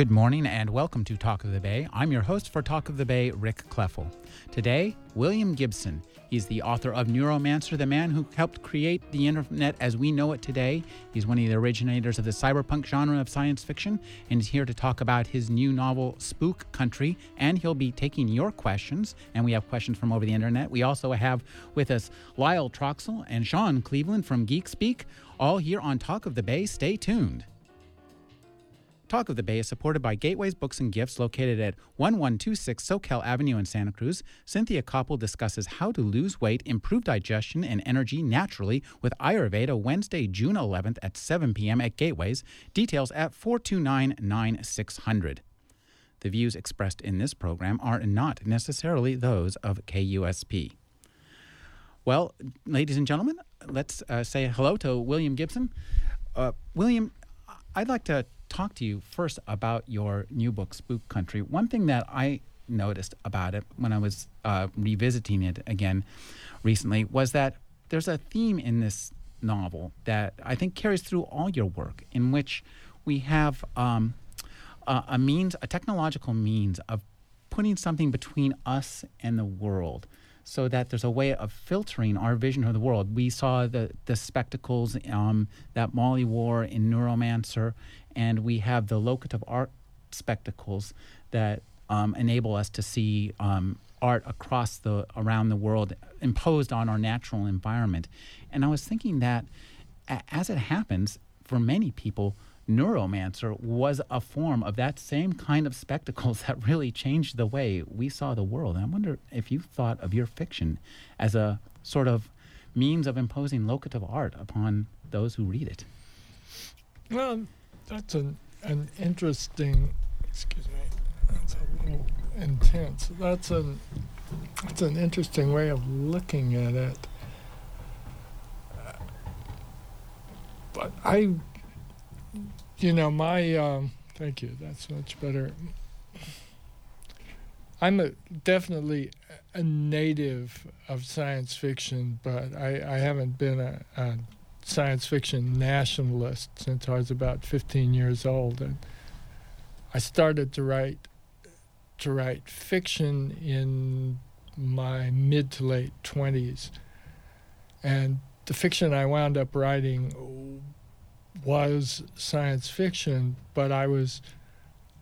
Good morning and welcome to Talk of the Bay. I'm your host for Talk of the Bay, Rick Kleffel. Today, William Gibson. He's the author of Neuromancer, the man who helped create the internet as we know it today. He's one of the originators of the cyberpunk genre of science fiction, and he's here to talk about his new novel, Spook Country. And he'll be taking your questions, and we have questions from over the internet. We also have with us Lyle Troxell and Sean Cleveland from Geek Speak, all here on Talk of the Bay. Stay tuned. Talk of the Bay is supported by Gateways Books and Gifts located at 1126 Soquel Avenue in Santa Cruz. Cynthia Koppel discusses how to lose weight, improve digestion, and energy naturally with Ayurveda Wednesday, June 11th at 7 p.m. at Gateways. Details at 429 9600. The views expressed in this program are not necessarily those of KUSP. Well, ladies and gentlemen, let's uh, say hello to William Gibson. Uh, William, I'd like to talk to you first about your new book, Spook Country. One thing that I noticed about it when I was uh, revisiting it again recently was that there's a theme in this novel that I think carries through all your work, in which we have um, a, a means, a technological means of putting something between us and the world so that there's a way of filtering our vision of the world. We saw the, the spectacles um, that Molly wore in Neuromancer, and we have the locative art spectacles that um, enable us to see um, art across the around the world imposed on our natural environment. And I was thinking that, a- as it happens for many people, Neuromancer was a form of that same kind of spectacles that really changed the way we saw the world. And I wonder if you thought of your fiction as a sort of means of imposing locative art upon those who read it. Well, that's an an interesting. Excuse me. That's a little intense. That's an that's an interesting way of looking at it. But I, you know, my um, thank you. That's much better. I'm a, definitely a native of science fiction, but I, I haven't been a, a science fiction nationalist since I was about 15 years old, and I started to write to write fiction in my mid to late 20s, and the fiction I wound up writing was science fiction, but I was.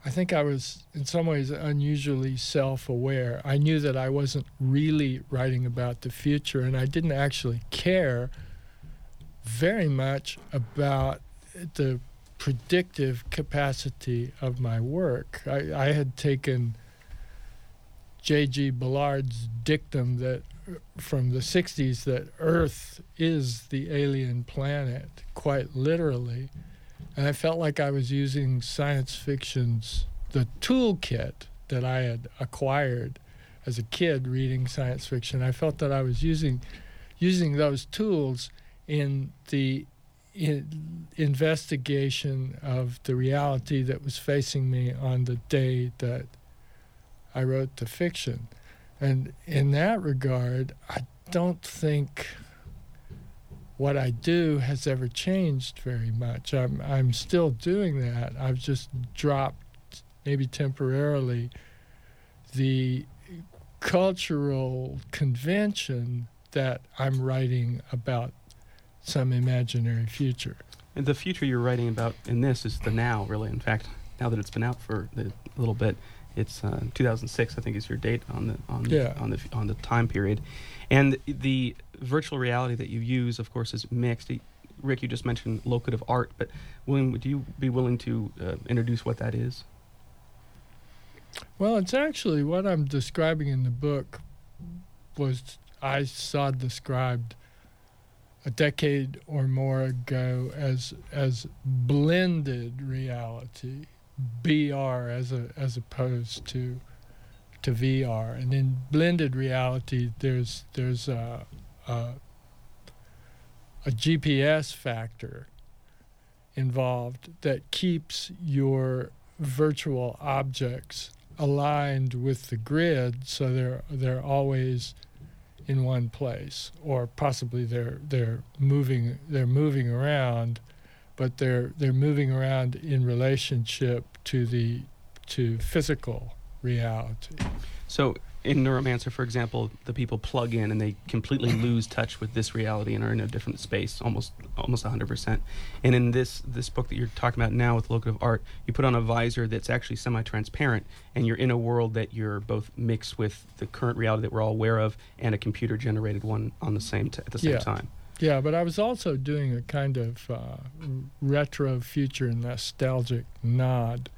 I think I was in some ways unusually self aware. I knew that I wasn't really writing about the future, and I didn't actually care very much about the predictive capacity of my work. I, I had taken J.G. Ballard's dictum that from the 60s that Earth is the alien planet, quite literally. And I felt like I was using science fiction's, the toolkit that I had acquired as a kid reading science fiction. I felt that I was using using those tools in the in investigation of the reality that was facing me on the day that I wrote the fiction. And in that regard, I don't think what I do has ever changed very much. I'm I'm still doing that. I've just dropped maybe temporarily the cultural convention that I'm writing about some imaginary future. And the future you're writing about in this is the now, really. In fact, now that it's been out for a little bit, it's uh, 2006, I think, is your date on the on the, on the on the time period, and the virtual reality that you use, of course, is mixed. Rick, you just mentioned locative art, but William, would you be willing to uh, introduce what that is? Well, it's actually what I'm describing in the book was I saw described a decade or more ago as as blended reality, BR as a as opposed to to VR. And in blended reality, there's there's a a, a GPS factor involved that keeps your virtual objects aligned with the grid so they're they're always in one place or possibly they're they're moving they're moving around but they're they're moving around in relationship to the to physical reality. So in Neuromancer, for example, the people plug in and they completely lose touch with this reality and are in a different space, almost almost 100%. And in this this book that you're talking about now with Locative Art, you put on a visor that's actually semi-transparent, and you're in a world that you're both mixed with the current reality that we're all aware of and a computer-generated one on the same t- at the same Yeah. time. Yeah, but I was also doing a kind of uh, retro future nostalgic nod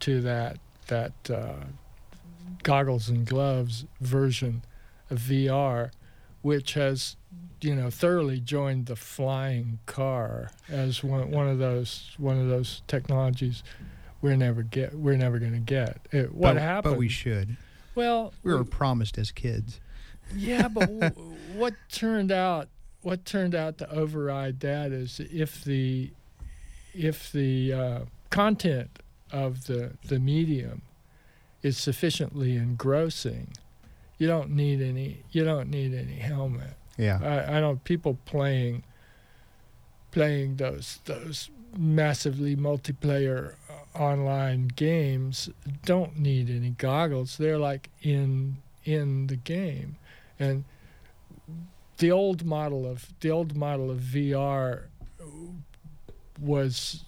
to that that uh, goggles and gloves version of VR, which has you know thoroughly joined the flying car as one one of those one of those technologies we're never get we're never going to get. It, what but, happened? But we should. well, We were promised as kids. yeah, but w- what turned out what turned out to override that is if the if the uh, content of the the medium is sufficiently engrossing, you don't need any you don't need any helmet. Yeah. I, I don't people playing playing those those massively multiplayer uh, online games don't need any goggles. They're like in in the game, and the old model of the old model of VR was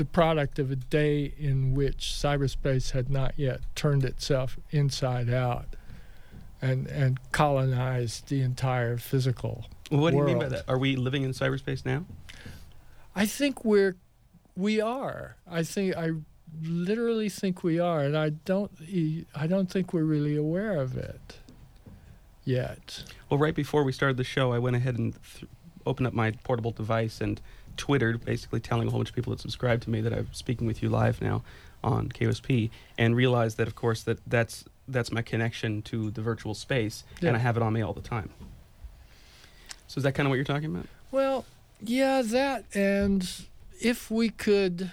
the product of a day in which cyberspace had not yet turned itself inside out and and colonized the entire physical Well, what do you mean by that? Are we living in cyberspace now? I think we're we are. I think I literally think we are, and I don't I don't think we're really aware of it yet. Well, right before we started the show, I went ahead and th- opened up my portable device and Twittered, basically telling a whole bunch of people that subscribe to me that I'm speaking with you live now on KUSP, and realized that, of course, that that's that's my connection to the virtual space, Yeah. and I have it on me all the time. So is that kind of what you're talking about? Well, yeah, that and if we could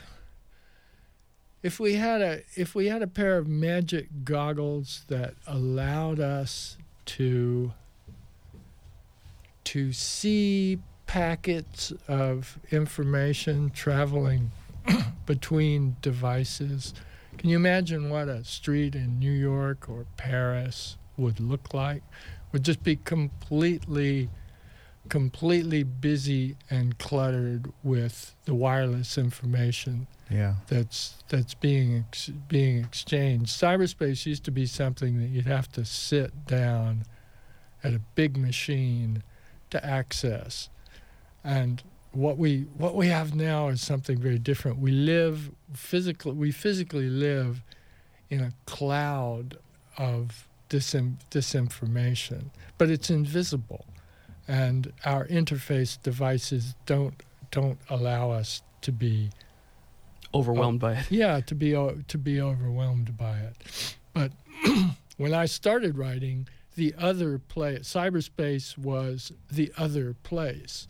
if we had a if we had a pair of magic goggles that allowed us to to see packets of information traveling between devices. Can you imagine what a street in New York or Paris would look like? Would just be completely completely busy and cluttered with the wireless information Yeah. that's that's being ex- being exchanged. Cyberspace used to be something that you'd have to sit down at a big machine to access, and what we what we have now is something very different. We live physically we physically live in a cloud of disin- disinformation, but it's invisible, and our interface devices don't don't allow us to be Overwhelmed by it. yeah to be to be overwhelmed by it but when i started writing the other place cyberspace was the other place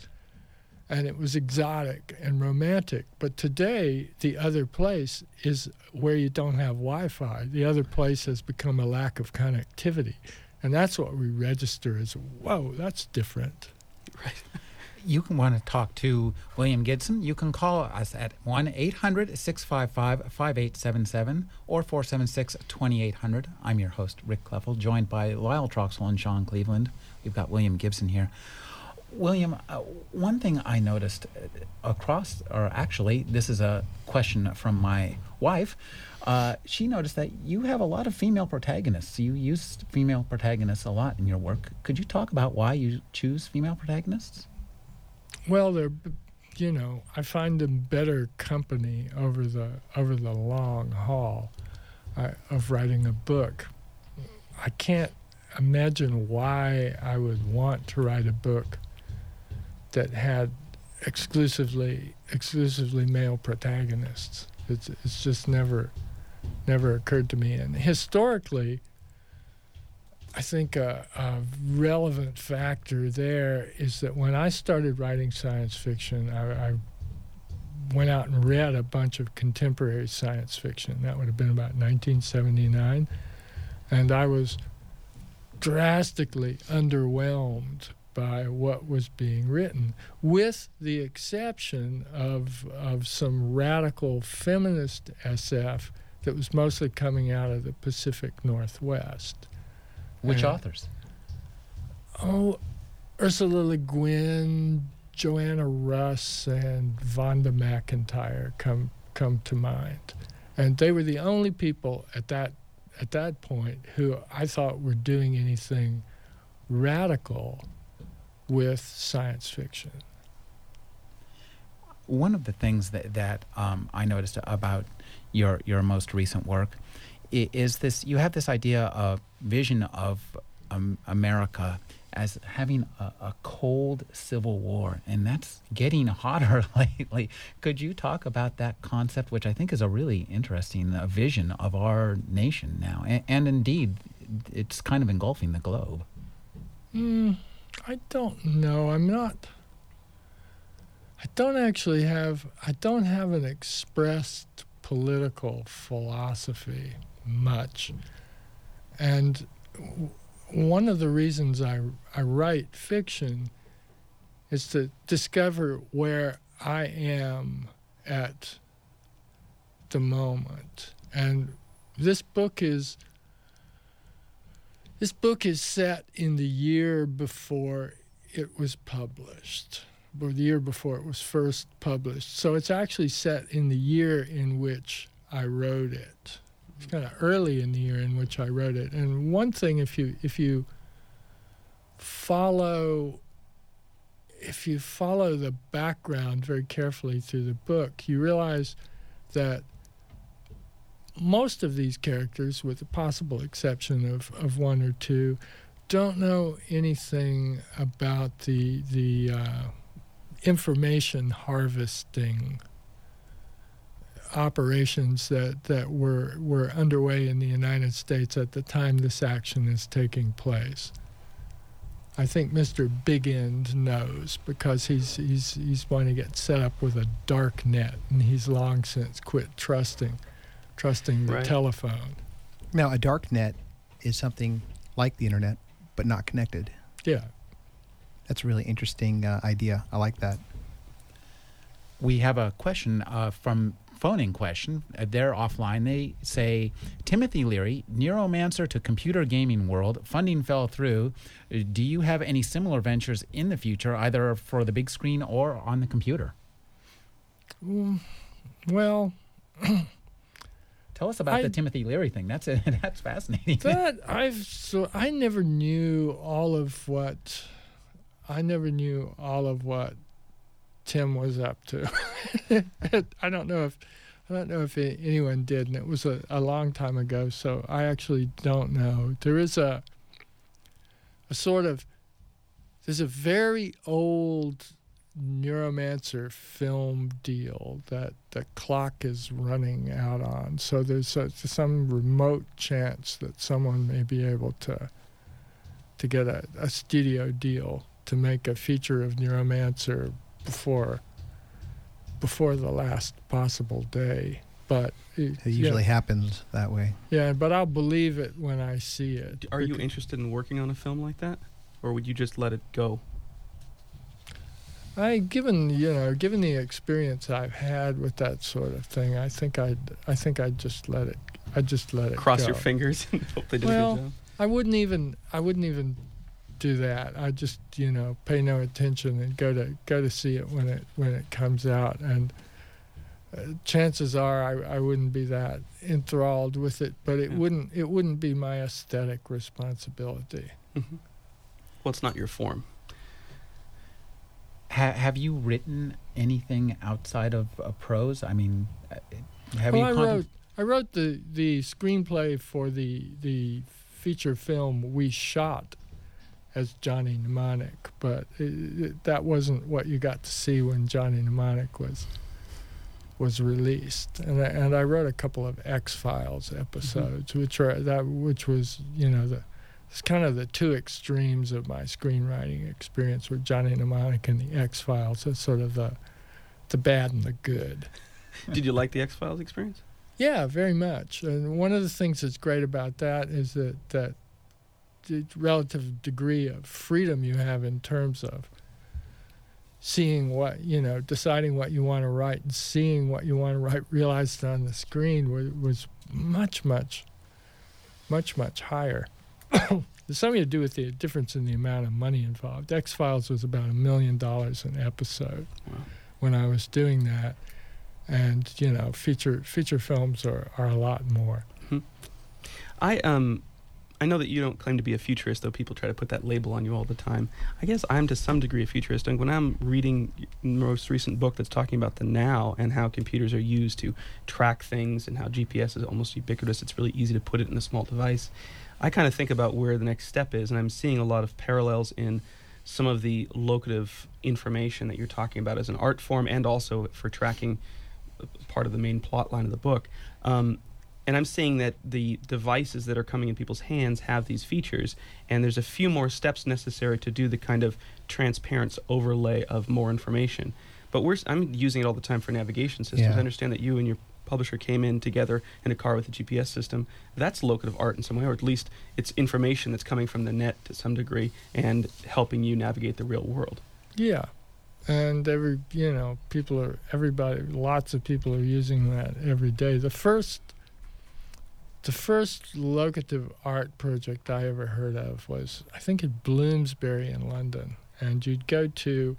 and it was exotic and romantic but today the other place is where you don't have wi-fi the other place has become a lack of connectivity and that's what we register as whoa that's different Right. You can want to talk to William Gibson. You can call us at 1 800 655 5877 or 476 2800. I'm your host, Rick Kleffel, joined by Lyle Troxell and Sean Cleveland. We've got William Gibson here. William, uh, one thing I noticed uh, across, or actually, this is a question from my wife. Uh, she noticed that you have a lot of female protagonists. You use female protagonists a lot in your work. Could you talk about why you choose female protagonists? Well, they're, you know, I find them better company over the over the long haul uh, of writing a book. I can't imagine why I would want to write a book that had exclusively exclusively male protagonists. It's it's just never never occurred to me. And historically, I think a, a relevant factor there is that when I started writing science fiction, I, I went out and read a bunch of contemporary science fiction. That would have been about 1979. And I was drastically underwhelmed by what was being written, with the exception of, of some radical feminist SF that was mostly coming out of the Pacific Northwest. Which Uh, authors? Oh, Ursula Le Guin, Joanna Russ, and Vonda McIntyre come come to mind, and they were the only people at that at that point who I thought were doing anything radical with science fiction. One of the things that that um, I noticed about your your most recent work is this: you have this idea of vision of um, America as having a, a cold civil war, and that's getting hotter lately. Could you talk about that concept, which I think is a really interesting uh, vision of our nation now, and, and indeed, it's kind of engulfing the globe. Mm, I don't know. I'm not. I don't actually have. I don't have an expressed political philosophy much, and one of the reasons I I write fiction is to discover where I am at the moment, and this book is this book is set in the year before it was published, or the year before it was first published. So it's actually set in the year in which I wrote it. It's mm-hmm. kind of early in the year in which I wrote it. And one thing, if you if you follow if you follow the background very carefully through the book, you realize that most of these characters, with the possible exception of, of one or two, don't know anything about the the uh, information harvesting operations that, that were were underway in the United States at the time this action is taking place. I think Mr. Big End knows because he's he's he's going to get set up with a dark net, and he's long since quit trusting trusting the Right. telephone. Now, a dark net is something like the internet, but not connected. Yeah. That's a really interesting uh, idea. I like that. we have a question uh, from phoning question. Uh, they're offline. They say Timothy Leary, neuromancer to computer gaming world. Funding fell through. Uh, Do you have any similar ventures in the future, either for the big screen or on the computer? Mm, well, Tell us about I- the Timothy Leary thing. That's it. That's fascinating. that I've so I never knew all of what I never knew all of what Tim was up to. I don't know if I don't know if a- anyone did, and it was a, a long time ago, so I actually don't know. There is a a sort of there's a very old neuromancer film deal that the clock is running out on. So there's a, some remote chance that someone may be able to to get a, a studio deal to make a feature of neuromancer before before the last possible day. But it, It usually yeah, happens that way. yeah, but I'll believe it when I see it. Are you interested in working on a film like that, or would you just let it go? I given you know given the experience I've had with that sort of thing, I think I'd I think I'd just let it I'd just let it Cross go. your fingers and hope they did Well, a good job. I wouldn't even I wouldn't even do that. I just you know pay no attention and go to go to see it when it when it comes out. And uh, chances are I, I wouldn't be that enthralled with it, but it Yeah. wouldn't it wouldn't be my aesthetic responsibility. Mhm. Well, it's not your form. Ha- have you written anything outside of uh, prose? I mean, uh, have well, you I contem- wrote I wrote the the screenplay for the the feature film we shot as Johnny Mnemonic, but it, it, that wasn't what you got to see when Johnny Mnemonic was was released. And I, and I wrote a couple of X Files episodes, mm-hmm. which are that which was you know the it's kind of the two extremes of my screenwriting experience with Johnny Mnemonic and the X Files. It's sort of the the bad and the good. Did you like the X Files experience? Yeah, very much. And one of the things that's great about that is that that the relative degree of freedom you have in terms of seeing what you know, deciding what you want to write, and seeing what you want to write realized on the screen was, was much, much, much, much higher. There's something to do with the difference in the amount of money involved. X Files was about a million dollars an episode wow. when I was doing that, and you know, feature feature films are, are a lot more. Hmm. I um I know that you don't claim to be a futurist, though people try to put that label on you all the time. I guess I'm to some degree a futurist. And when I'm reading the most recent book that's talking about the now and how computers are used to track things and how GPS is almost ubiquitous, it's really easy to put it in a small device. I kind of think about where the next step is, and I'm seeing a lot of parallels in some of the locative information that you're talking about as an art form and also for tracking part of the main plot line of the book. Um, and I'm seeing that the devices that are coming in people's hands have these features, and there's a few more steps necessary to do the kind of transparent overlay of more information. But we're I'm using it all the time for navigation systems. Yeah. I understand that you and your publisher came in together in a car with a GPS system. That's locative art in some way, or at least it's information that's coming from the net to some degree and helping you navigate the real world. Yeah, and every you know people are everybody lots of people are using that every day. The first the first locative art project I ever heard of was I think at Bloomsbury in London, and you'd go to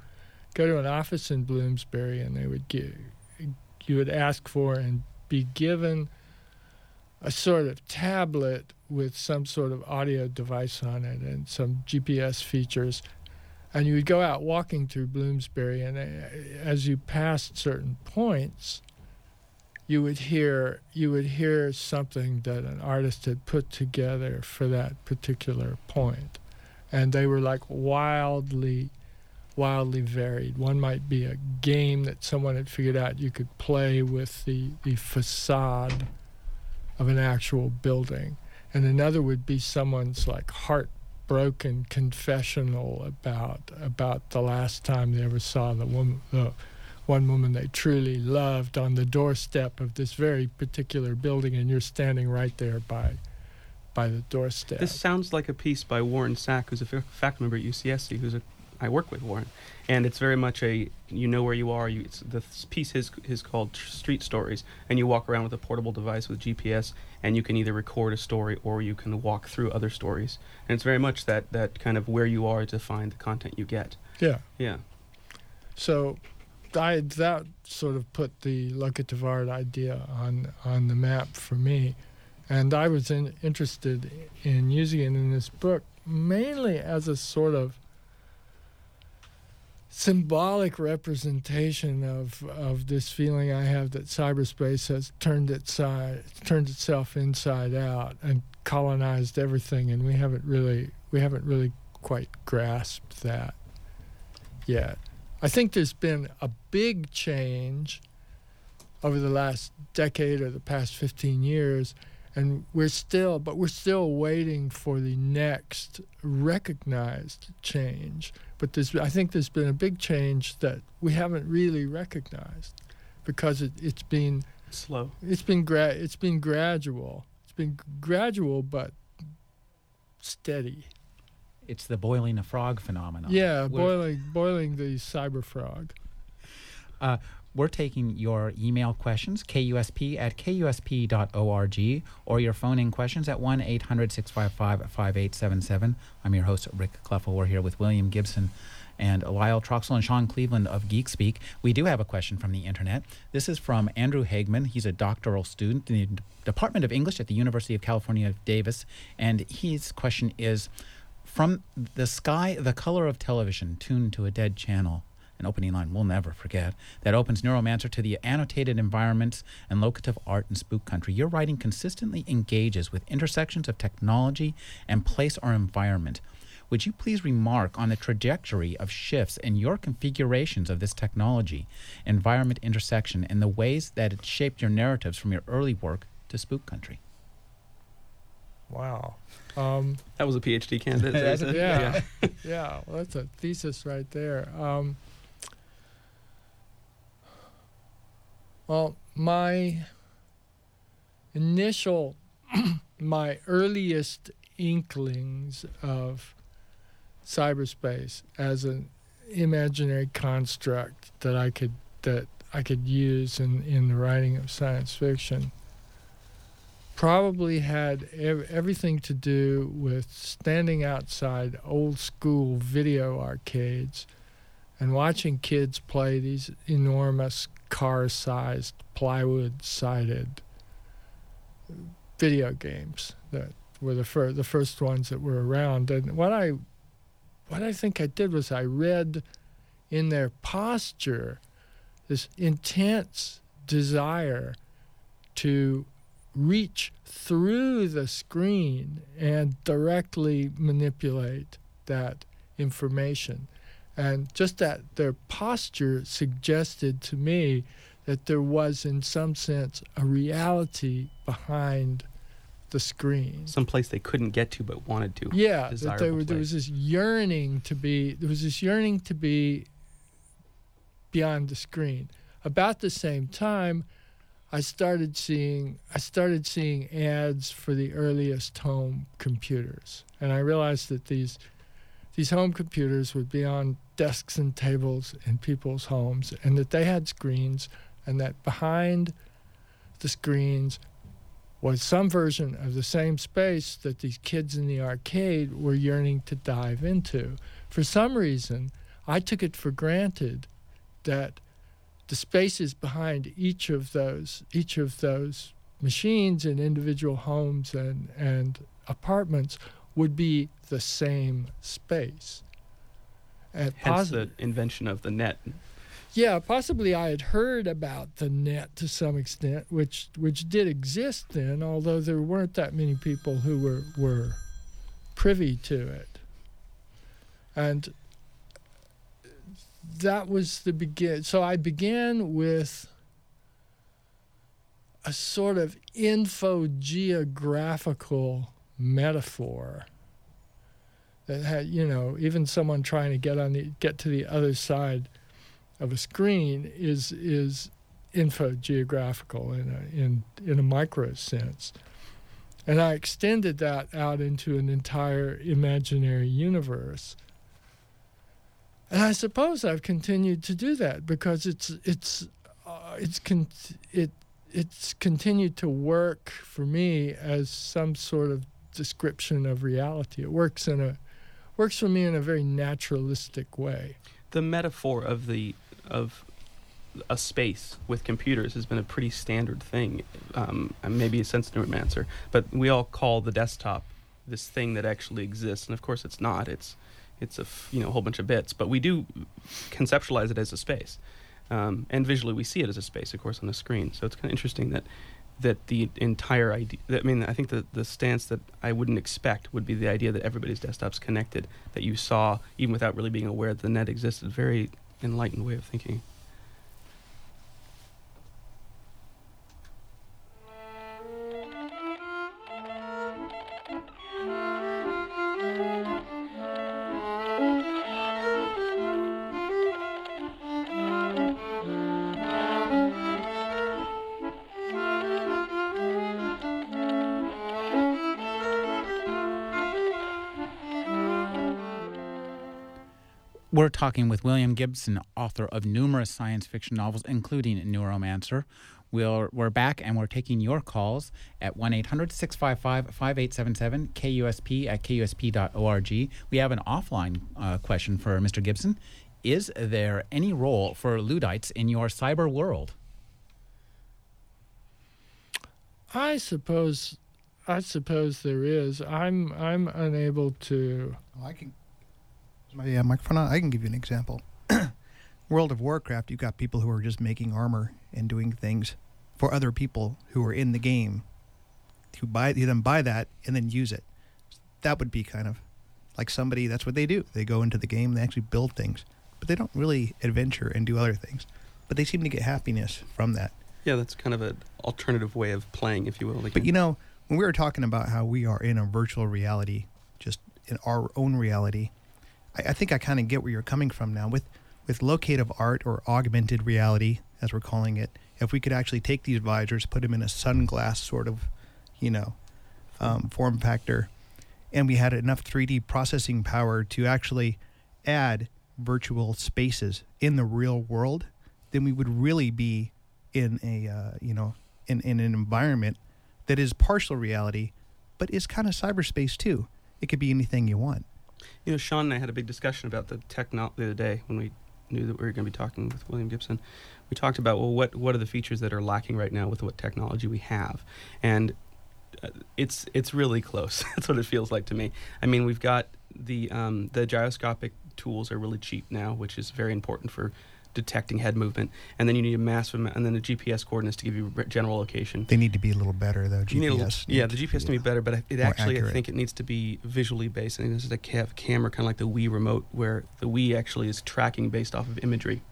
go to an office in Bloomsbury, and they would give you would ask for and be given a sort of tablet with some sort of audio device on it and some GPS features. And you would go out walking through Bloomsbury, and uh, as you passed certain points, you would hear you would hear something that an artist had put together for that particular point and they were like wildly wildly varied one might be a game that someone had figured out you could play with the, the facade of an actual building and another would be someone's like heartbroken confessional about about the last time they ever saw the woman the one woman they truly loved on the doorstep of this very particular building, and you're standing right there by by the doorstep. This sounds like a piece by Warren Sack, who's a faculty member at UCSC, who's a I work with Warren, and it's very much a you know where you are. You it's, the piece is is called Street Stories, and you walk around with a portable device with GPS, and you can either record a story or you can walk through other stories, and it's very much that that kind of where you are to find the content you get. Yeah. Yeah. So I, that sort of put the locative art idea on on the map for me, and I was in, interested in using it in this book mainly as a sort of symbolic representation of of this feeling I have that cyberspace has turned its side, turned itself inside out and colonized everything, and we haven't really we haven't really quite grasped that yet. I think there's been a big change over the last decade or the past 15 years and we're still but we're still waiting for the next recognized change but there's i think there's been a big change that we haven't really recognized because it, it's been slow it's been gra- it's been gradual it's been gradual but steady it's the boiling a frog phenomenon. Yeah, we're, boiling boiling the cyber frog. Uh, we're taking your email questions, kusp at kusp.org, or your phone in questions at 1 800 655 5877. I'm your host, Rick Kleffel. We're here with William Gibson and Lyle Troxell and Sean Cleveland of Geek Speak. We do have a question from the internet. This is from Andrew Hagman. He's a doctoral student in the Department of English at the University of California, Davis. And his question is from the sky, the color of television tuned to a dead channel, an opening line we'll never forget, that opens Neuromancer to the annotated environments and locative art in spook country. Your writing consistently engages with intersections of technology and place or environment. would you please remark on the trajectory of shifts in your configurations of this technology, environment intersection, and the ways that it shaped your narratives from your early work to Spook Country? Wow. Um, That was a PhD candidate. That's a- it? yeah. yeah, well, that's a thesis right there. Um, well, my initial, my earliest inklings of cyberspace as an imaginary construct that I could that I could use in, in the writing of science fiction probably had ev- everything to do with standing outside old school video arcades and watching kids play these enormous car sized, plywood sided video games that were the, fir- the first ones that were around. And what I, what I think I did was I read in their posture this intense desire to reach through the screen and directly manipulate that information. And just that their posture suggested to me that there was, in some sense, a reality behind the screen. Some place they couldn't get to but wanted to. Yeah, that were, there was this yearning to be there was this yearning to be beyond the screen. About the same time, I started seeing I started seeing ads for the earliest home computers, and I realized that these these home computers would be on desks and tables in people's homes, and that they had screens, and that behind the screens was some version of the same space that these kids in the arcade were yearning to dive into. For some reason, I took it for granted that the spaces behind each of those each of those machines in individual homes and, and apartments would be the same space. And Hence posi- the invention of the net. yeah, possibly I had heard about the net to some extent, which which did exist then, although there weren't that many people who were were privy to it. And that was the begin. So I began with a sort of info geographical metaphor that you know, even someone trying to get on the get to the other side of a screen is is info geographical in a in in a micro sense. And I extended that out into an entire imaginary universe. And I suppose I've continued to do that because it's it's uh, it's con- it it's continued to work for me as some sort of description of reality. It works in a works for me in a very naturalistic way. The metaphor of the of a space with computers has been a pretty standard thing. Um, maybe a sense neuromancer, but we all call the desktop this thing that actually exists, and of course it's not. It's it's a f- you know a whole bunch of bits, but we do conceptualize it as a space, um, and visually we see it as a space, of course, on the screen. So it's kind of interesting that that the entire idea. I mean, I think the the stance that I wouldn't expect would be the idea that everybody's desktop's connected. That you saw even without really being aware that the net existed. Very enlightened way of thinking. Talking with William Gibson, author of numerous science fiction novels, including Neuromancer. We're, we're back and we're taking your calls at 1 800 655 5877, KUSP at KUSP.org. We have an offline uh, question for Mr. Gibson. Is there any role for Luddites in your cyber world? I suppose I suppose there is. I'm I'm unable to Oh, I can. Uh, microphone? I can give you an example. World of Warcraft, you've got people who are just making armor and doing things for other people who are in the game, who buy who then buy that and then use it. That would be kind of like somebody that's what they do. They go into the game, they actually build things, but they don't really adventure and do other things. But they seem to get happiness from that. Yeah, that's kind of an alternative way of playing, if you will. But you know, when we were talking about how we are in a virtual reality, just in our own reality, I, I think I kind of get where you're coming from now with with locative art or augmented reality, as we're calling it. If we could actually take these visors, put them in a sunglass sort of, you know, um, form factor, and we had enough 3D processing power to actually add virtual spaces in the real world, then we would really be in a uh, you know in, in an environment that is partial reality, but is kind of cyberspace too. It could be anything you want. You know, Sean and I had a big discussion about the techno the other day when we knew that we were going to be talking with William Gibson. We talked about well, what what are the features that are lacking right now with what technology we have, and uh, it's it's really close. That's what it feels like to me. I mean, we've got the um, the gyroscopic tools are really cheap now, which is very important for detecting head movement, and then you need a massive amount, and then the GPS coordinates to give you general location. They need to be a little better though. A little- GPS. yeah, the GPS to be uh, better, but it actually I think it needs to be visually based. I think this is a ca- camera, kind of like the Wii remote, where the Wii actually is tracking based off of imagery.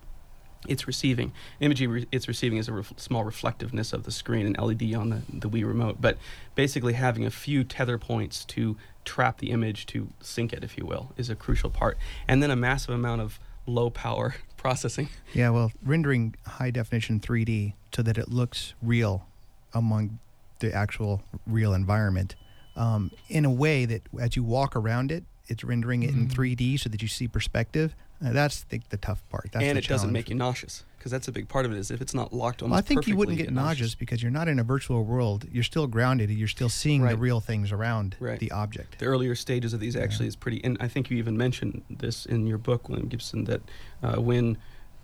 It's receiving imagery. Re- it's receiving is a ref- small reflectiveness of the screen and LED on the the Wii remote, but basically having a few tether points to trap the image to sync it, if you will, is a crucial part, and then a massive amount of low power processing. Yeah, well, rendering high definition 3D so that it looks real among the actual real environment um, in a way that as you walk around it, it's rendering it in Mhm. 3D so that you see perspective. Uh, that's the, the tough part. That's and it doesn't make you nauseous because that's a big part of it. Is if it's not locked on. Well, I think you wouldn't get you nauseous because you're not in a virtual world. You're still grounded. You're still seeing the real things around Right. the object. the earlier stages of these Yeah. actually is pretty and i think you even mentioned this in your book william gibson that uh, when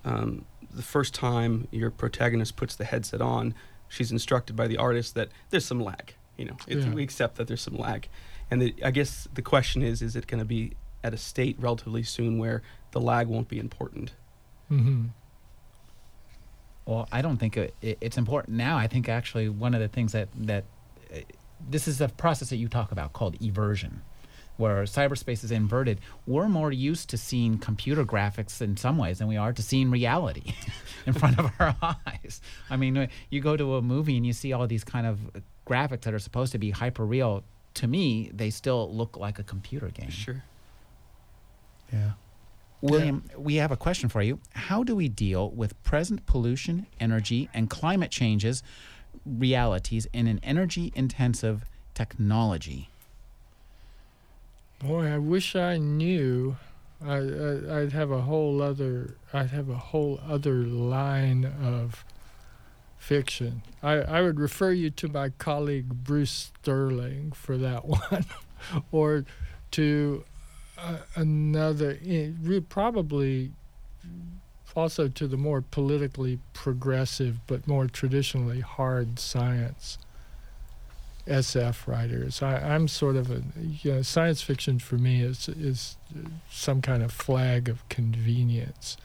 um, the first time your protagonist puts the headset on she's instructed by the artist that there's some lag you know it's, Yeah. we accept that there's some lag and the, i guess the question is is it going to be at a state relatively soon where the lag won't be important hmm Well, I don't think it, it, it's important now. I think actually one of the things that that uh, this is a process that you talk about called eversion, where cyberspace is inverted. We're more used to seeing computer graphics in some ways than we are to seeing reality in front of our eyes. I mean, uh, you go to a movie and you see all these kind of graphics that are supposed to be hyper real. To me, they still look like a computer game. sure Yeah. William, we have a question for you. How do we deal with present pollution, energy, and climate changes realities in an energy intensive technology? Boy, I wish I knew. I, I'd have a whole other I'd have a whole other line of fiction. I, I would refer you to my colleague Bruce Sterling for that one, or to uh, another eh, probably also to the more politically progressive but more traditionally hard science SF writers. I, I'm sort of a you know, science fiction for me is is some kind of flag of convenience,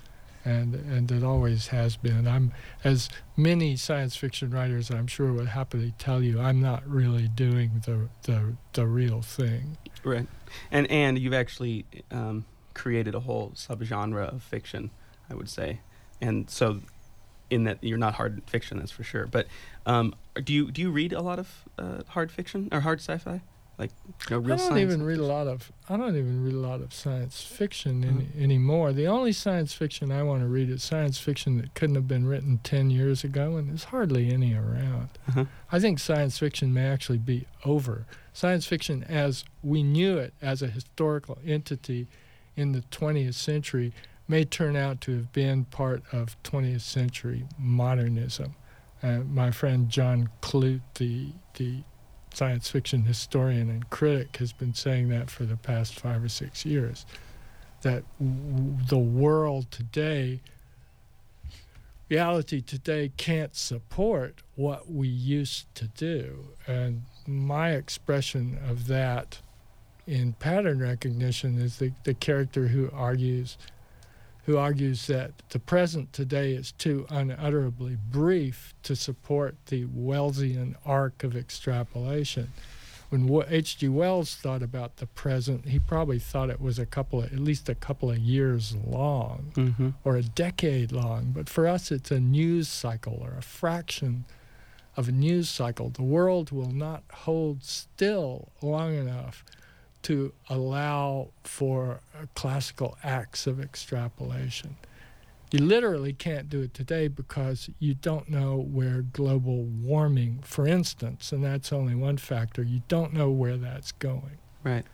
and and it always has been. I'm as many science fiction writers I'm sure would happily tell you. I'm not really doing the the the real thing. Right, and and you've actually um, created a whole subgenre of fiction, I would say, and so in that you're not hard fiction, that's for sure. But um, do you do you read a lot of uh, hard fiction or hard sci-fi, like know, real I don't even read a lot of I don't even read a lot of science fiction any, anymore. The only science fiction I want to read is science fiction that couldn't have been written ten years ago, and there's hardly any around. Uh-huh. I think science fiction may actually be over. Science fiction, as we knew it as a historical entity in the 20th century, may turn out to have been part of 20th century modernism. Uh, my friend John Clute, the the science fiction historian and critic, has been saying that for the past five or six years. That w- the world today, reality today, can't support what we used to do. And my expression of that in pattern recognition is the, the character who argues who argues that the present today is too unutterably brief to support the Wellesian arc of extrapolation. when H.G. Wells thought about the present, he probably thought it was a couple of, at least a couple of years long Mm-hmm. or a decade long. But for us, it's a news cycle or a fraction of a news cycle. The world will not hold still long enough to allow for classical acts of extrapolation. You literally can't do it today because you don't know where global warming, for instance, and that's only one factor, you don't know where that's going. Right.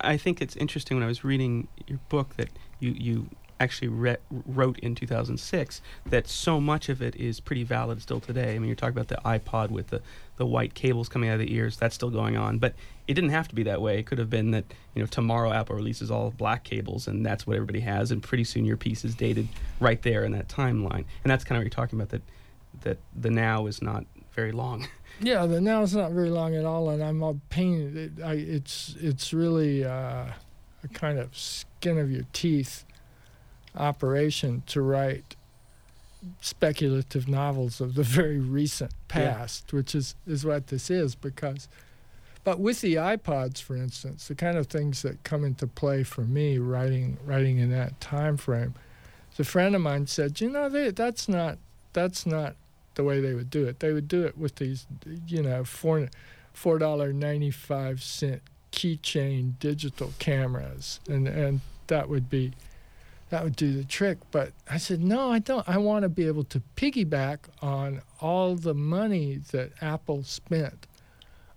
I think it's interesting when I was reading your book that you, you actually re- wrote in 2006 that so much of it is pretty valid still today. I mean, you're talking about the iPod with the, the white cables coming out of the ears, that's still going on. But it didn't have to be that way. It could have been that, you know, tomorrow Apple releases all black cables and that's what everybody has. And pretty soon your piece is dated right there in that timeline. And that's kind of what you're talking about that, that the now is not very long. Yeah, the now is not very long at all, and I'm all pained. It, I, it's it's really uh, a kind of skin of your teeth operation to write speculative novels of the very recent past, which is is what this is. Because, but with the iPods, for instance, the kind of things that come into play for me writing writing in that time frame, a friend of mine said, you know, they, that's not that's not the way they would do it. They would do it with these, you know, four four dollar ninety five cent keychain digital cameras, and and that would be that would do the trick. But I said, no, I don't. I want to be able to piggyback on all the money that Apple spent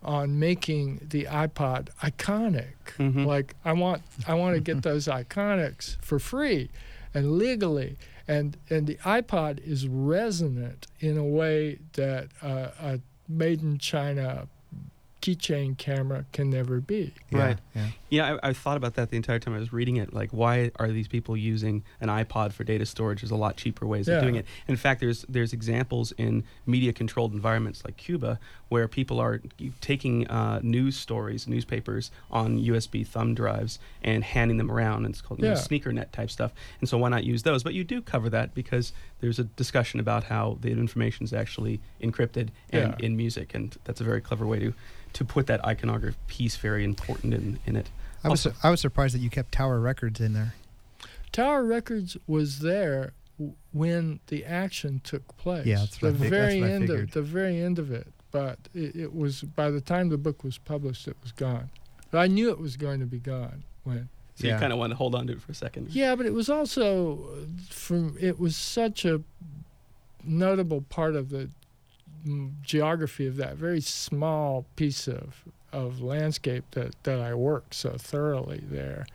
on making the iPod iconic. Mhm. Like I want I want to get those iconics for free and legally. And and the iPod is resonant in a way that uh, a made in China keychain camera can never be. Yeah, Right. Yeah. Yeah, I, I thought about that the entire time I was reading it. Like, why are these people using an iPod for data storage? There's a lot cheaper ways Yeah. of doing it. In fact, there's there's examples in media-controlled environments like Cuba where people are taking uh, news stories, newspapers on USB thumb drives and handing them around. And it's called you know, Yeah. sneaker net type stuff. And so why not use those? But you do cover that because there's a discussion about how the information is actually encrypted and Yeah. in music, and that's a very clever way to to put that iconography piece very important in in it. I was Also- I was surprised that you kept Tower Records in there. Tower Records was there w- when the action took place. Yeah, that's the what I fig- that's very what end figured. of the very end of it. But it, it was by the time the book was published, it was gone. But I knew it was going to be gone when. So Yeah. you kind of want to hold on to it for a second. Yeah, but it was also uh, from it was such a notable part of the mm, geography of that very small piece of of landscape that that I worked so thoroughly there.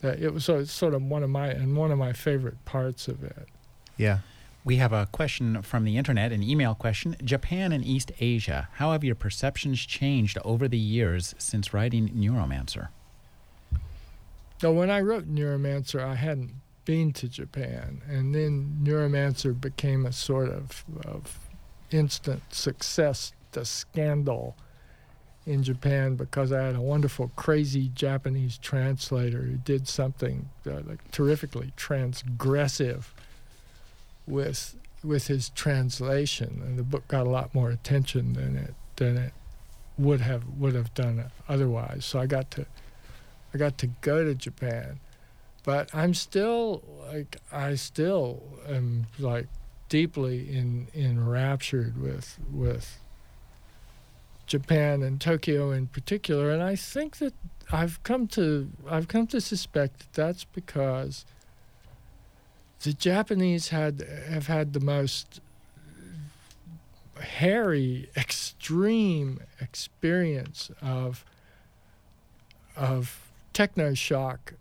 That it was so it's sort of one of my and one of my favorite parts of it. Yeah. We have a question from the internet, an email question. Japan and East Asia, how have your perceptions changed over the years since writing Neuromancer? Now, when I wrote Neuromancer, I hadn't been to Japan, and then Neuromancer became a sort of, of instant success, the scandal in Japan because I had a wonderful, crazy Japanese translator who did something uh, like terrifically transgressive with with his translation, and the book got a lot more attention than it than it would have would have done otherwise. So I got to I got to go to Japan, but I'm still like I still am like deeply in enraptured with with Japan and Tokyo in particular, and I think that I've come to I've come to suspect that that's because the Japanese had have had the most hairy, extreme experience of of techno shock.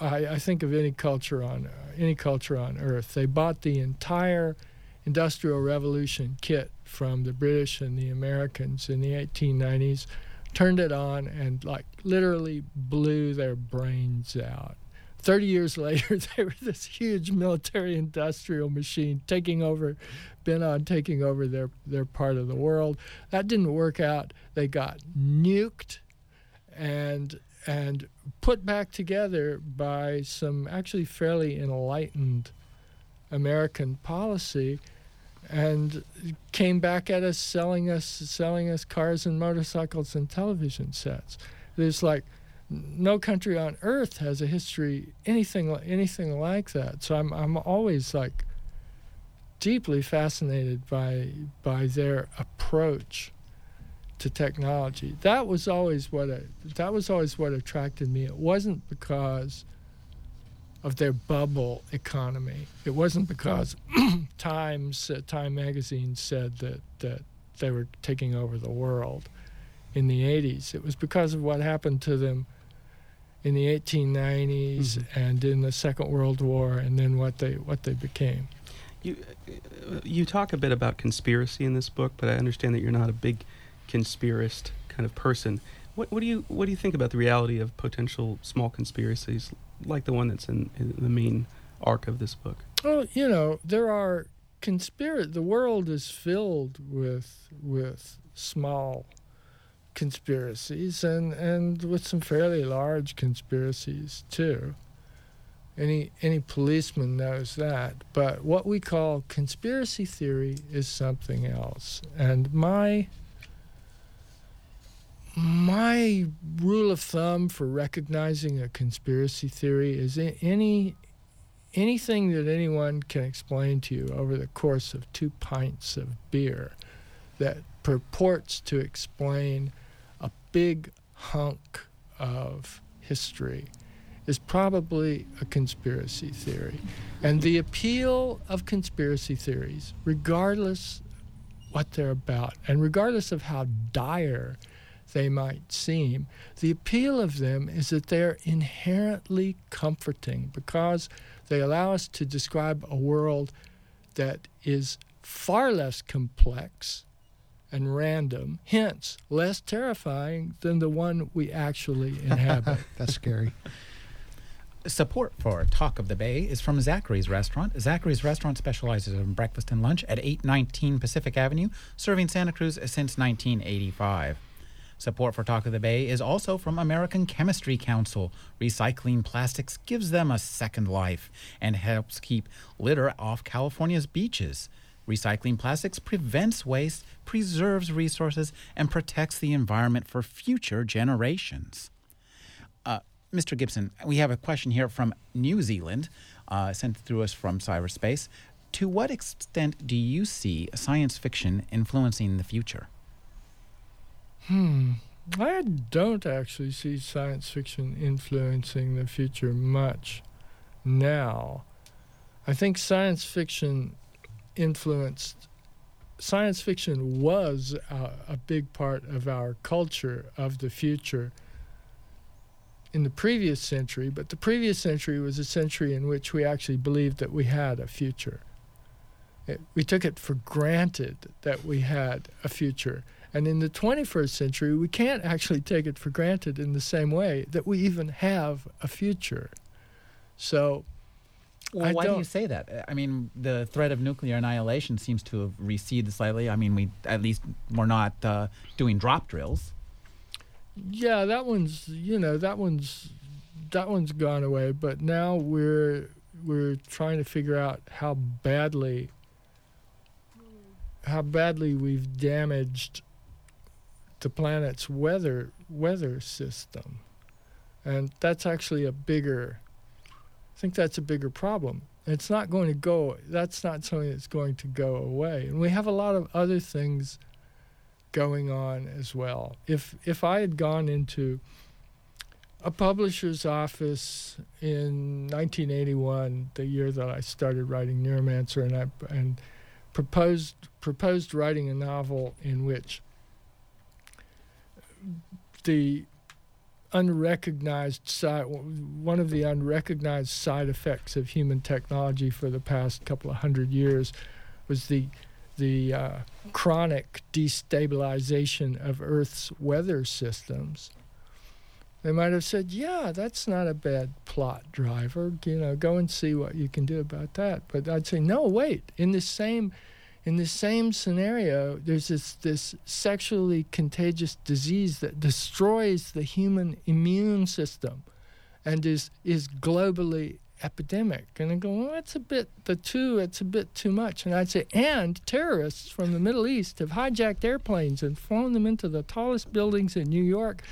I, I think of any culture on any culture on Earth. They bought the entire Industrial Revolution kit from the British and the Americans in the 1890s, turned it on, and like literally blew their brains out. 30 years later, they were this huge military industrial machine taking over, been on taking over their, their part of the world. That didn't work out. They got nuked and and put back together by some actually fairly enlightened American policy. And came back at us selling us selling us cars and motorcycles and television sets. There's like no country on earth has a history anything anything like that. So I'm I'm always like deeply fascinated by by their approach to technology. That was always what I, that was always what attracted me. It wasn't because of their bubble economy. It wasn't because Times uh, Time magazine said that that they were taking over the world in the 80s. It was because of what happened to them in the 1890s mm-hmm. and in the Second World War, and then what they what they became. You you talk a bit about conspiracy in this book, but I understand that you're not a big conspiracist kind of person. What, what do you what do you think about the reality of potential small conspiracies like the one that's in, in the main arc of this book? Well, you know, there are conspiracy. The world is filled with with small conspiracies and and with some fairly large conspiracies too. Any any policeman knows that. But what we call conspiracy theory is something else. And my my rule of thumb for recognizing a conspiracy theory is any anything that anyone can explain to you over the course of two pints of beer that purports to explain a big hunk of history is probably a conspiracy theory. And the appeal of conspiracy theories, regardless what they're about, and regardless of how dire they might seem, the appeal of them is that they're inherently comforting because they allow us to describe a world that is far less complex and random, hence less terrifying than the one we actually inhabit. That's scary. Support for Talk of the Bay is from Zachary's Restaurant. Zachary's Restaurant specializes in breakfast and lunch at 819 Pacific Avenue, serving Santa Cruz since 1985. Support for Talk of the Bay is also from American Chemistry Council. Recycling plastics gives them a second life and helps keep litter off California's beaches. Recycling plastics prevents waste, preserves resources, and protects the environment for future generations. Uh, Mr. Gibson, we have a question here from New Zealand, uh, sent through us from cyberspace. To what extent do you see science fiction influencing the future? Hmm. I don't actually see science fiction influencing the future much now. I think science fiction influenced science fiction was a, big part of our culture of the future in the previous century, but the previous century was a century in which we actually believed that we had a future. It, we took it for granted that we had a future. And in the 21st century, we can't actually take it for granted in the same way that we even have a future. So, well, why do you say that? I mean, the threat of nuclear annihilation seems to have receded slightly. I mean, we at least we're not uh, doing drop drills. Yeah, that one's you know that one's that one's gone away. But now we're we're trying to figure out how badly how badly we've damaged the planet's weather weather system, and that's actually a bigger. I think that's a bigger problem. It's not going to go. That's not something that's going to go away. And we have a lot of other things going on as well. If if I had gone into a publisher's office in 1981, the year that I started writing Neuromancer, and I and proposed proposed writing a novel in which the unrecognized side, one of the unrecognized side effects of human technology for the past couple of hundred years was the the uh, chronic destabilization of Earth's weather systems. They might have said, "Yeah, that's not a bad plot driver. You know, go and see what you can do about that." But I'd say, "No, wait. In the same in the same scenario, there's this, this sexually contagious disease that destroys the human immune system and is, is globally epidemic. And they go, well, that's a bit, the two, it's a bit too much. And I'd say, and terrorists from the Middle East have hijacked airplanes and flown them into the tallest buildings in New York.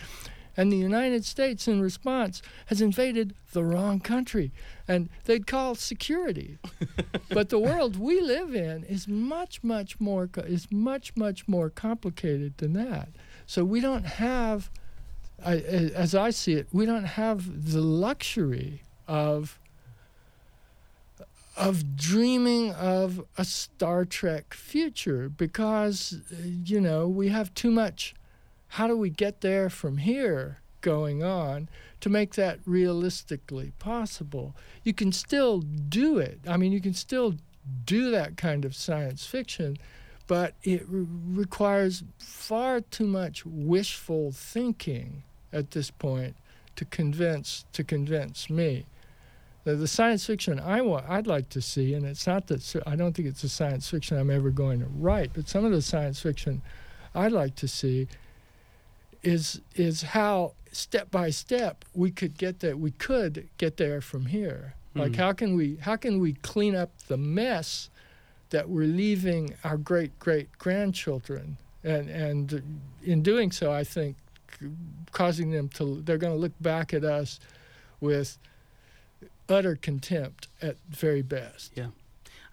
And the United States, in response, has invaded the wrong country. And they'd call security. but the world we live in is much, much more, is much, much more complicated than that. So we don't have, I, as I see it, we don't have the luxury of of dreaming of a Star Trek future because, uh, you know, we have too much. How do we get there from here going on to make that realistically possible? You can still do it. I mean, you can still do that kind of science fiction, but it re- requires far too much wishful thinking at this point to convince to convince me the, the science fiction I want, I'd like to see, and it's not that I don't think it's a science fiction I'm ever going to write, but some of the science fiction I'd like to see is is how step by step we could get there. We could get there from here. Mm-hmm. Like how can we how can we clean up the mess that we're leaving our great great grandchildren, and and in doing so, I think causing them to they're going to look back at us with utter contempt at very best. Yeah.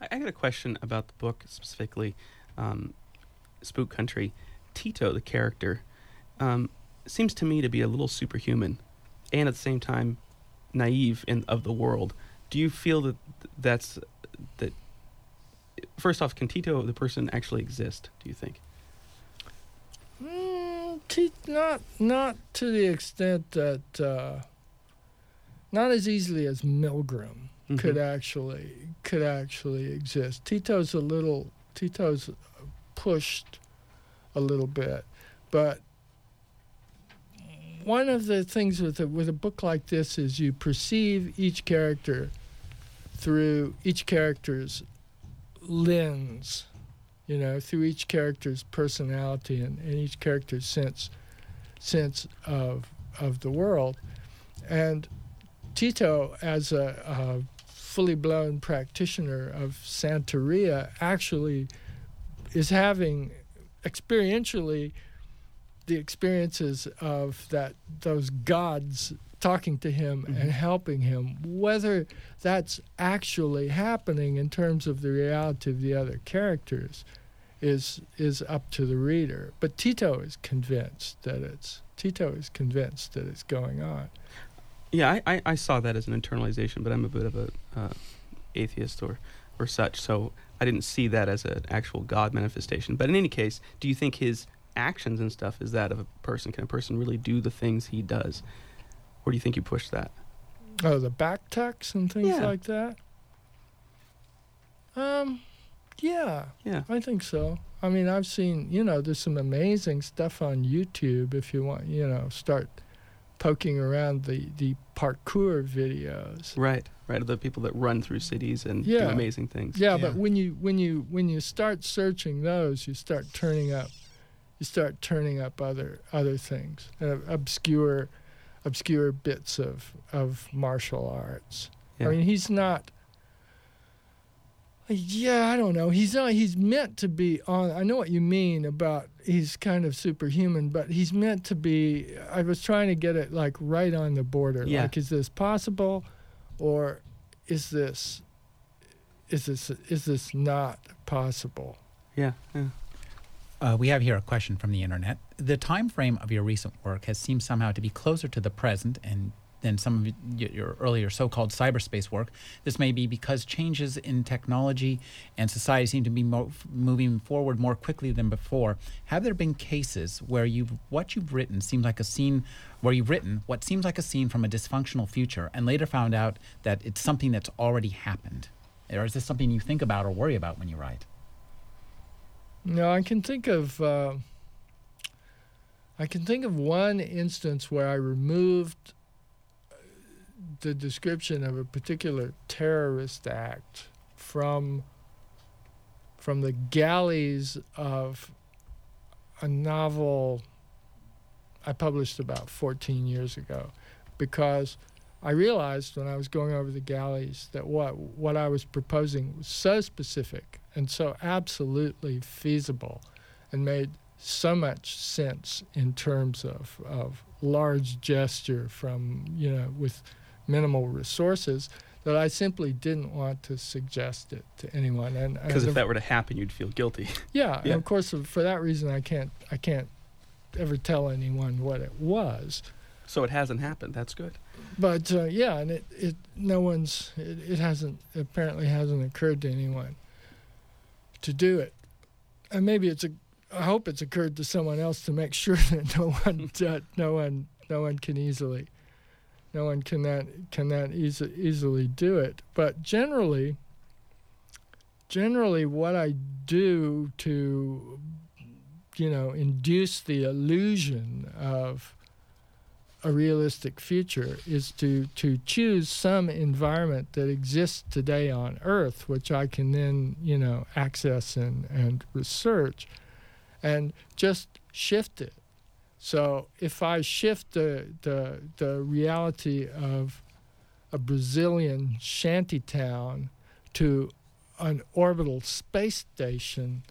I, I got a question about the book specifically, um, Spook Country. Tito, the character, um, seems to me to be a little superhuman and at the same time naive in, of the world. Do you feel that that's that? First off, can Tito, the person, actually exist? Do you think? Mm, t- not not to the extent that uh, not as easily as Milgram mm-hmm. could actually could actually exist. Tito's a little Tito's pushed a little bit, but one of the things with a, with a book like this is you perceive each character through each character's lens, you know, through each character's personality and, and each character's sense sense of of the world, and Tito, as a, a fully blown practitioner of Santeria, actually is having experientially the experiences of that those gods talking to him mm-hmm. and helping him whether that's actually happening in terms of the reality of the other characters is is up to the reader but Tito is convinced that it's Tito is convinced that it's going on yeah, I, I, I, saw that as an internalization, but I'm a bit of a uh, atheist or or such, so I didn't see that as an actual God manifestation. But in any case, do you think his actions and stuff is that of a person? Can a person really do the things he does, Where do you think you push that? Oh, the back tucks and things yeah. like that. Um, yeah, yeah, I think so. I mean, I've seen you know, there's some amazing stuff on YouTube if you want, you know, start poking around the, the parkour videos. Right, right. Of the people that run through cities and yeah. do amazing things. Yeah, yeah, but when you when you when you start searching those, you start turning up, you start turning up other other things, uh, obscure, obscure bits of of martial arts. Yeah. I mean, he's not yeah, I don't know. He's not. He's meant to be on. I know what you mean about he's kind of superhuman, but he's meant to be. I was trying to get it like right on the border. Yeah. Like, is this possible, or is this, is this is this not possible? Yeah. Yeah. Uh, we have here a question from the internet. The time frame of your recent work has seemed somehow to be closer to the present and than some of your earlier so-called cyberspace work. This may be because changes in technology and society seem to be mo- moving forward more quickly than before. Have there been cases where you've what you've written seems like a scene where you've written what seems like a scene from a dysfunctional future and later found out that it's something that's already happened? Or is this something you think about or worry about when you write? No, I can think of. Uh, I can think of one instance where I removed the description of a particular terrorist act from from the galleys of a novel I published about 14 years ago because I realized when I was going over the galleys that what what I was proposing was so specific and so absolutely feasible, and made so much sense in terms of of large gesture from you know with minimal resources that I simply didn't want to suggest it to anyone. And Because if that were to happen, you'd feel guilty. yeah, Yeah. and of course for that reason I can't I can't ever tell anyone what it was. So it hasn't happened. That's good. But uh, yeah, and it, it no one's it, it hasn't apparently hasn't occurred to anyone to do it, and maybe it's a I hope it's occurred to someone else to make sure that no one uh, no one no one can easily no one can that can that easy, easily do it. But generally, generally, what I do to you know induce the illusion of a realistic future is to to choose some environment that exists today on Earth, which I can then you know access and and research, and just shift it. So if I shift the the the reality of a Brazilian shantytown to an orbital space station,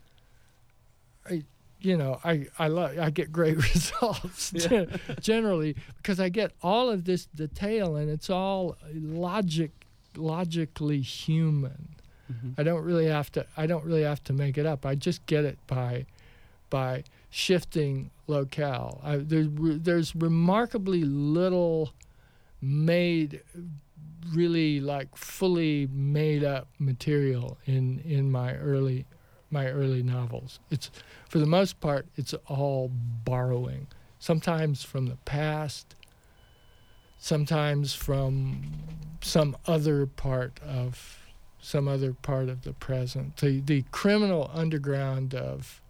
I you know I I lo- I get great results Yeah. generally because I get all of this detail and it's all logic logically human. Mm-hmm. I don't really have to I don't really have to make it up. I just get it by by shifting locale. I, there's re- there's remarkably little made really like fully made up material in in my early my early novels. It's for the most part it's all borrowing. Sometimes from the past, sometimes from some other part of some other part of the present. The the criminal underground of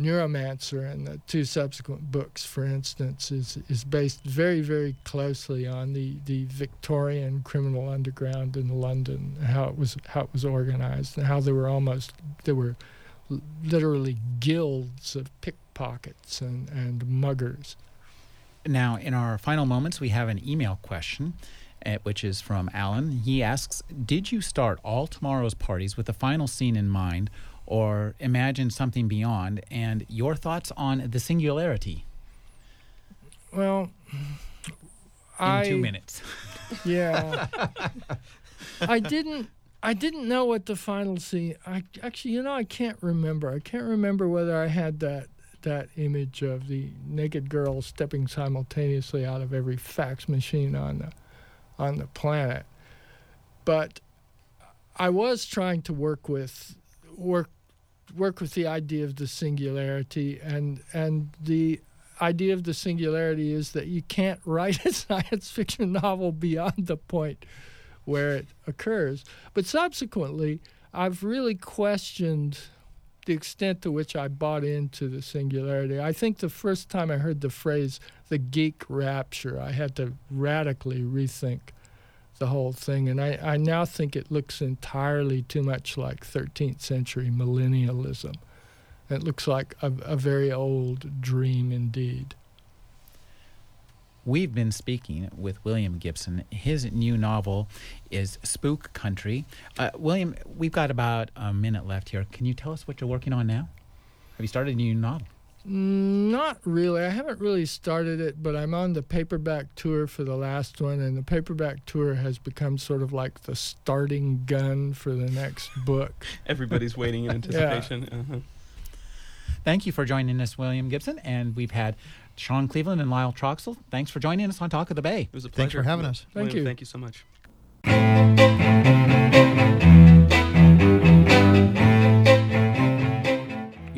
Neuromancer and the two subsequent books, for instance, is is based very, very closely on the, the Victorian criminal underground in London, how it was how it was organized, and how there were almost there were literally guilds of pickpockets and, and muggers. Now, in our final moments, we have an email question, uh, which is from Alan. He asks Did you start all tomorrow's parties with the final scene in mind, or imagine something beyond? And your thoughts on the singularity Well, in I two minutes. Yeah. I didn't I didn't know what the final scene I actually you know I can't remember. I can't remember whether I had that that image of the naked girl stepping simultaneously out of every fax machine on the on the planet. But I was trying to work with work work with the idea of the singularity and and the idea of the singularity is that you can't write a science fiction novel beyond the point where it occurs. But subsequently, I've really questioned the extent to which I bought into the singularity. I think the first time I heard the phrase the geek rapture, I had to radically rethink the whole thing. And I, I now think it looks entirely too much like 13th century millennialism. It looks like a, a very old dream indeed. We've been speaking with William Gibson. His new novel is Spook Country. Uh, William, we've got about a minute left here. Can you tell us what you're working on now? Have you started a new novel? Not really. I haven't really started it, but I'm on the paperback tour for the last one, and the paperback tour has become sort of like the starting gun for the next book. Everybody's waiting in anticipation. Uh-huh. Thank you for joining us, William Gibson. And we've had Sean Cleveland and Lyle Troxell. Thanks for joining us on Talk of the Bay. It was a Thanks pleasure. for having us. Thank William, you. Thank you so much.